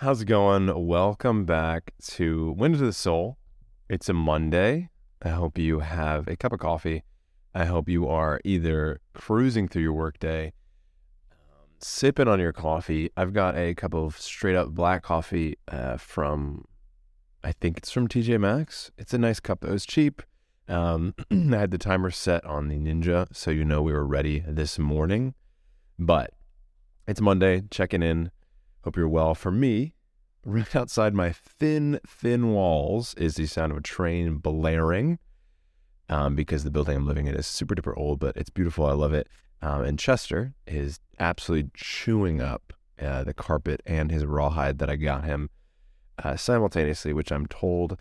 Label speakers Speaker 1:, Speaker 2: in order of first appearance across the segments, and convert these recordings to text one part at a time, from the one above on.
Speaker 1: How's it going? Welcome back to Wind of the Soul. It's a Monday. I hope you have a cup of coffee. I hope you are either cruising through your workday, sipping on your coffee. I've got a cup of straight up black coffee uh, from, I think it's from TJ Maxx. It's a nice cup. It was cheap. Um, I had the timer set on the Ninja, so you know we were ready this morning. But it's Monday, checking in Hope you're well. For me, right outside my thin, thin walls is the sound of a train blaring um, because the building I'm living in is super duper old, but it's beautiful. I love it. Um, and Chester is absolutely chewing up uh, the carpet and his rawhide that I got him uh, simultaneously, which I'm told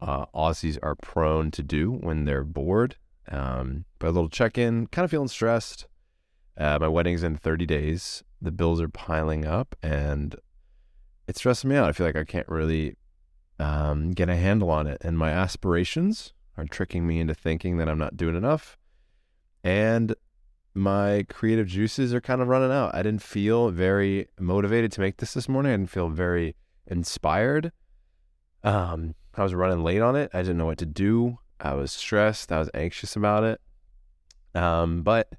Speaker 1: uh, Aussies are prone to do when they're bored. Um, but a little check in, kind of feeling stressed. Uh, my wedding's in 30 days the bills are piling up and it's stressing me out. I feel like I can't really um, get a handle on it. And my aspirations are tricking me into thinking that I'm not doing enough. And my creative juices are kind of running out. I didn't feel very motivated to make this this morning. I didn't feel very inspired. Um, I was running late on it. I didn't know what to do. I was stressed. I was anxious about it. Um, but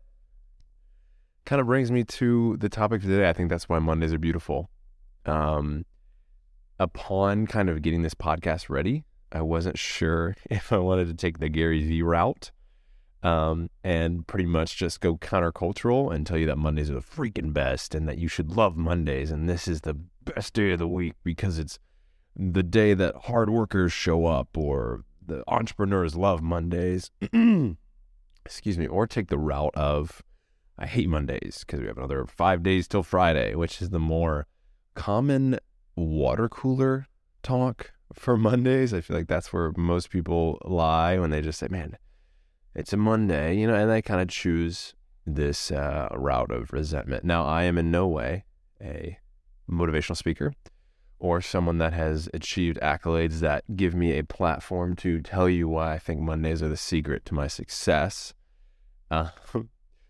Speaker 1: kind of brings me to the topic today. I think that's why Mondays are beautiful. Um, upon kind of getting this podcast ready, I wasn't sure if I wanted to take the Gary Vee route um, and pretty much just go countercultural and tell you that Mondays are the freaking best and that you should love Mondays and this is the best day of the week because it's the day that hard workers show up or the entrepreneurs love Mondays. Excuse me, or take the route of I hate Mondays because we have another five days till Friday, which is the more common water cooler talk for Mondays. I feel like that's where most people lie when they just say, man, it's a Monday, you know, and they kind of choose this uh, route of resentment. Now, I am in no way a motivational speaker or someone that has achieved accolades that give me a platform to tell you why I think Mondays are the secret to my success. Uh,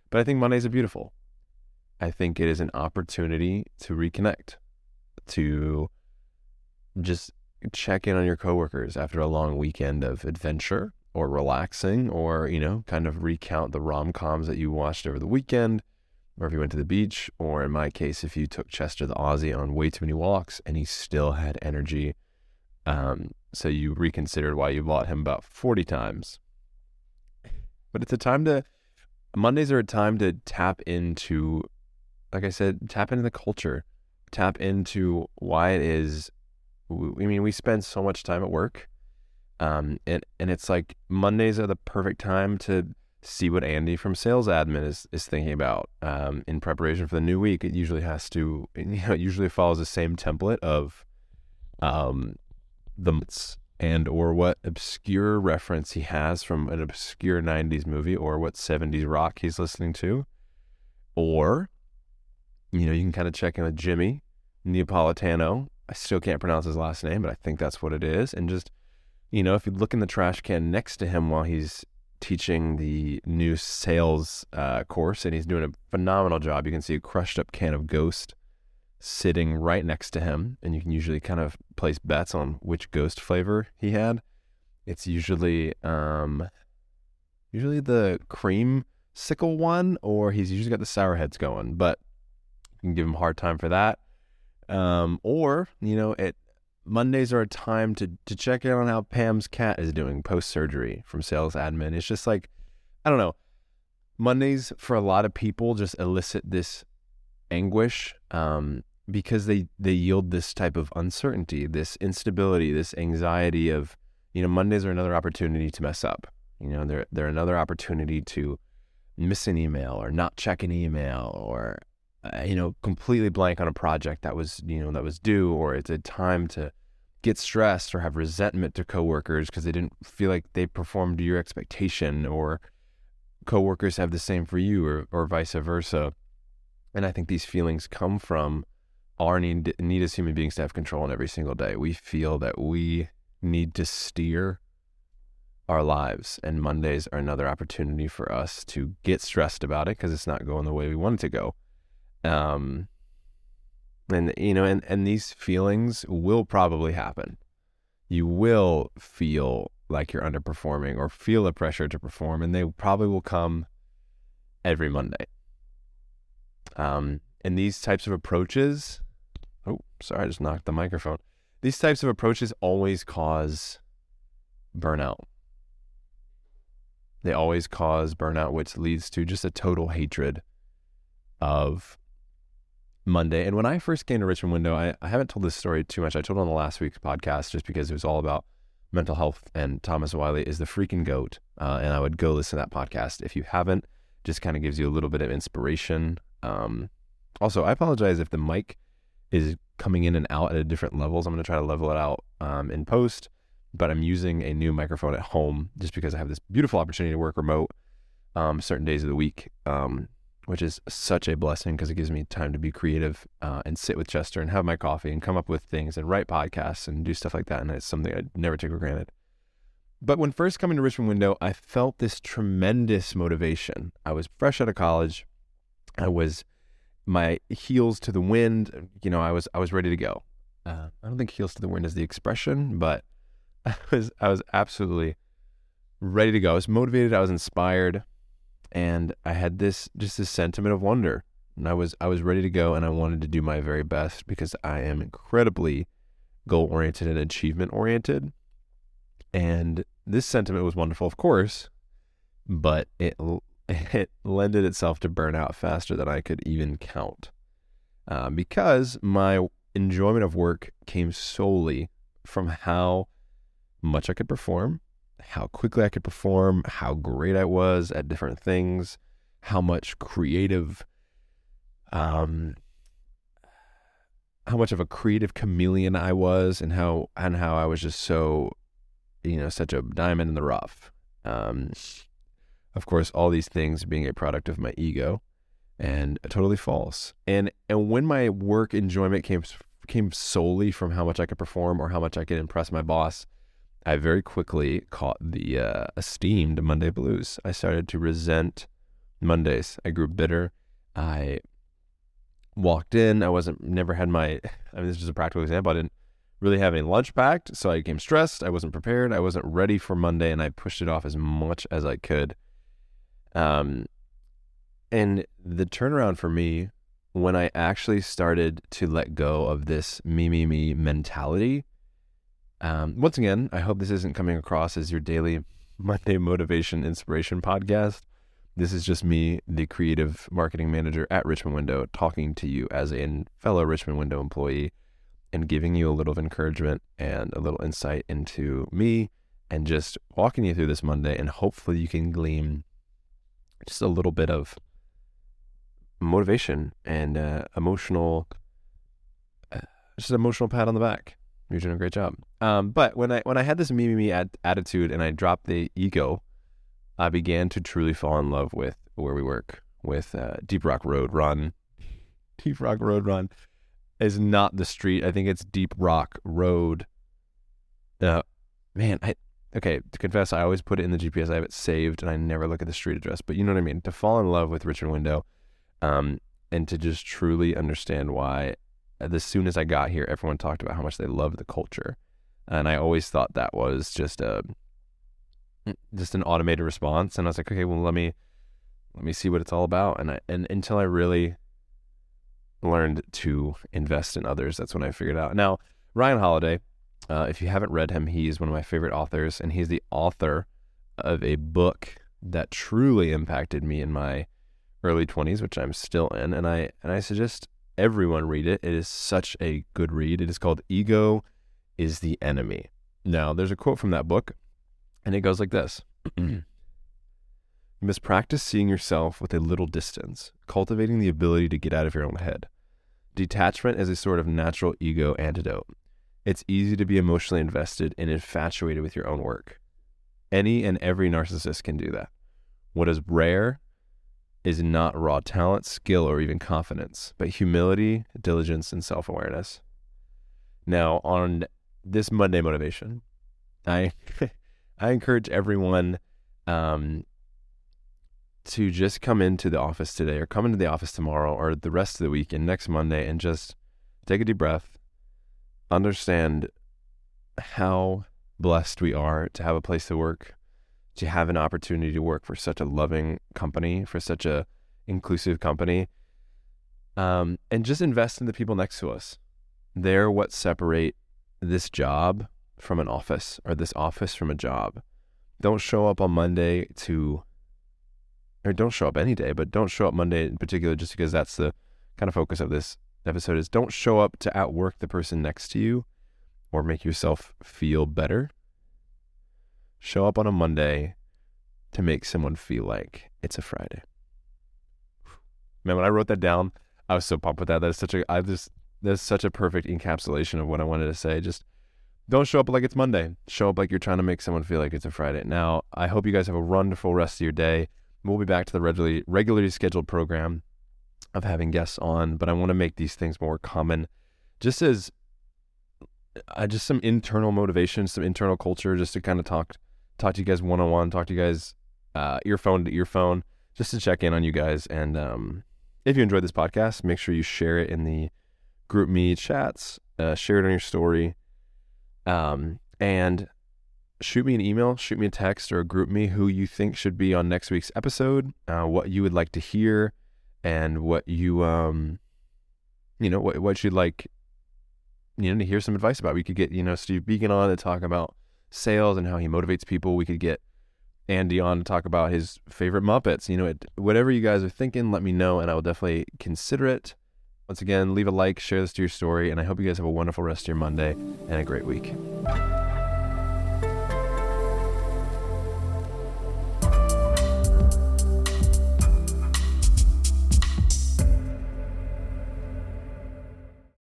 Speaker 1: But I think Mondays are beautiful. I think it is an opportunity to reconnect, to just check in on your coworkers after a long weekend of adventure or relaxing or, you know, kind of recount the rom coms that you watched over the weekend, or if you went to the beach, or in my case, if you took Chester the Aussie on way too many walks and he still had energy. Um, so you reconsidered why you bought him about 40 times. But it's a time to Mondays are a time to tap into, like I said, tap into the culture, tap into why it is. I mean, we spend so much time at work, um, and and it's like Mondays are the perfect time to see what Andy from sales admin is is thinking about um, in preparation for the new week. It usually has to, you know, it usually follows the same template of um, the and or what obscure reference he has from an obscure 90s movie or what 70s rock he's listening to. Or you know you can kind of check in with jimmy neapolitano. I still can't pronounce his last name but i think that's what it is. And just you know if you look in the trash can next to him while he's teaching the new sales uh, course and he's doing a phenomenal job you can see a crushed up can of ghost sitting right next to him, and you can usually kind of place bets on which ghost flavor he had. It's usually um, usually the cream sickle one, or he's usually got the sour heads going, but you can give him a hard time for that. Um, or you know, it Mondays are a time to to check in on how Pam's cat is doing post surgery from sales admin. It's just like I don't know. Mondays for a lot of people just elicit this anguish um, because they they yield this type of uncertainty, this instability, this anxiety of you know Mondays are another opportunity to mess up. You know they're they're another opportunity to miss an email or not check an email or uh, you know completely blank on a project that was you know that was due or it's a time to get stressed or have resentment to coworkers because they didn't feel like they performed to your expectation or coworkers have the same for you or or vice versa. And I think these feelings come from our need, need as human beings to have control in every single day. We feel that we need to steer our lives, and Mondays are another opportunity for us to get stressed about it because it's not going the way we want it to go. Um, And you know, and, and these feelings will probably happen. You will feel like you're underperforming or feel a pressure to perform, and they probably will come every Monday. Um, and these types of approaches, sorry, I just knocked the microphone. These types of approaches always cause burnout. They always cause burnout, which leads to just a total hatred of Monday. And when I first came to Richmond Window, I, I haven't told this story too much. I told it on the last week's podcast just because it was all about mental health. And Thomas Wiley is the freaking goat. Uh, and I would go listen to that podcast if you haven't. Just kind of gives you a little bit of inspiration. Um, also, I apologize if the mic is coming in and out at different levels. I'm going to try to level it out um, in post, but I'm using a new microphone at home just because I have this beautiful opportunity to work remote um, certain days of the week. Um, which is such a blessing because it gives me time to be creative uh, and sit with Chester and have my coffee and come up with things and write podcasts and do stuff like that. And it's something I never take for granted. But when first coming to Richmond Window, I felt this tremendous motivation. I was fresh out of college. I was my heels to the wind. You know, I was I was ready to go. Uh, I don't think heels to the wind is the expression, but I was I was absolutely ready to go. I was motivated. I was inspired and I had this just this sentiment of wonder. And I was I was ready to go and I wanted to do my very best because I am incredibly goal oriented and achievement oriented. And this sentiment was wonderful, of course, but it it lended itself to burnout faster than I could even count, uh, because my enjoyment of work came solely from how much I could perform how quickly I could perform, how great I was at different things, how much creative, um, how much of a creative chameleon I was, and how and how I was just so, you know, such a diamond in the rough. Um, of course, all these things being a product of my ego, and totally false. And and when my work enjoyment came came solely from how much I could perform or how much I could impress my boss I very quickly caught the uh, esteemed Monday blues. I started to resent Mondays. I grew bitter. I walked in. I wasn't, never had my, I mean, this is a practical example. I didn't really have any lunch packed. So I became stressed. I wasn't prepared. I wasn't ready for Monday and I pushed it off as much as I could. Um, and the turnaround for me when I actually started to let go of this me, me, me mentality um, once again, I hope this isn't coming across as your daily Monday motivation inspiration podcast. This is just me, the creative marketing manager at Richmond Window, talking to you as a fellow Richmond Window employee and giving you a little of encouragement and a little insight into me and just walking you through this Monday. And hopefully, you can glean just a little bit of motivation and uh, emotional, uh, just an emotional pat on the back you're doing a great job. Um, but when I when I had this me me me ad- attitude and I dropped the ego, I began to truly fall in love with where we work with uh, Deep Rock Road Run. Deep Rock Road Run is not the street. I think it's Deep Rock Road. Uh, man, I okay to confess, I always put it in the GPS. I have it saved, and I never look at the street address. But you know what I mean. To fall in love with Richmond Window, um, and to just truly understand why as soon as I got here, everyone talked about how much they loved the culture, and I always thought that was just a mm, just an automated response. And I was like, okay, well, let me let me see what it's all about. And I and until I really learned to invest in others, that's when I figured out. Now, Ryan Holiday, uh, if you haven't read him, he's one of my favorite authors, and he's the author of a book that truly impacted me in my early 20s, which I'm still in. And I and I suggest everyone read it. It is such a good read. It is called Ego is the Enemy. Now, there's a quote from that book, and it goes like this You must practice seeing yourself with a little distance, cultivating the ability to get out of your own head. Detachment is a sort of natural ego antidote. It's easy to be emotionally invested and infatuated with your own work. Any and every narcissist can do that. What is rare is not raw talent, skill, or even confidence, but humility, diligence, and self awareness. Now, on this Monday motivation, I I encourage everyone um, to just come into the office today, or come into the office tomorrow, or the rest of the week, and next Monday, and just take a deep breath, understand how blessed we are to have a place to work, to have an opportunity to work for such a loving company, for such a inclusive company, um, and just invest in the people next to us. They're what separate this job from an office or this office from a job. Don't show up on Monday to, or don't show up any day, but don't show up Monday in particular just because that's the kind of focus of this episode is don't show up to outwork the person next to you or make yourself feel better. Show up on a Monday to make someone feel like it's a Friday. Man, when I wrote that down, I was so pumped with that. That's such a I just that's such a perfect encapsulation of what I wanted to say. Just don't show up like it's Monday. Show up like you're trying to make someone feel like it's a Friday. Now, I hope you guys have a wonderful rest of your day. We'll be back to the regularly regularly scheduled program of having guests on, but I want to make these things more common, just as uh, just some internal motivation, some internal culture, just to kind of talk talk to you guys one on one, talk to you guys uh, earphone to earphone, just to check in on you guys. And um, if you enjoyed this podcast, make sure you share it in the GroupMe chats, uh, share it on your story, um, and shoot me an email, shoot me a text, or a GroupMe who you think should be on next week's episode, uh, what you would like to hear, and what you um, you know, what what you'd like, you know, to hear some advice about. We could get you know Steve Beacon on to talk about sales and how he motivates people. We could get Andy on to talk about his favorite Muppets. You know, it, whatever you guys are thinking, let me know, and I will definitely consider it. Once again, leave a like, share this to your story, and I hope you guys have a wonderful rest of your Monday and a great week.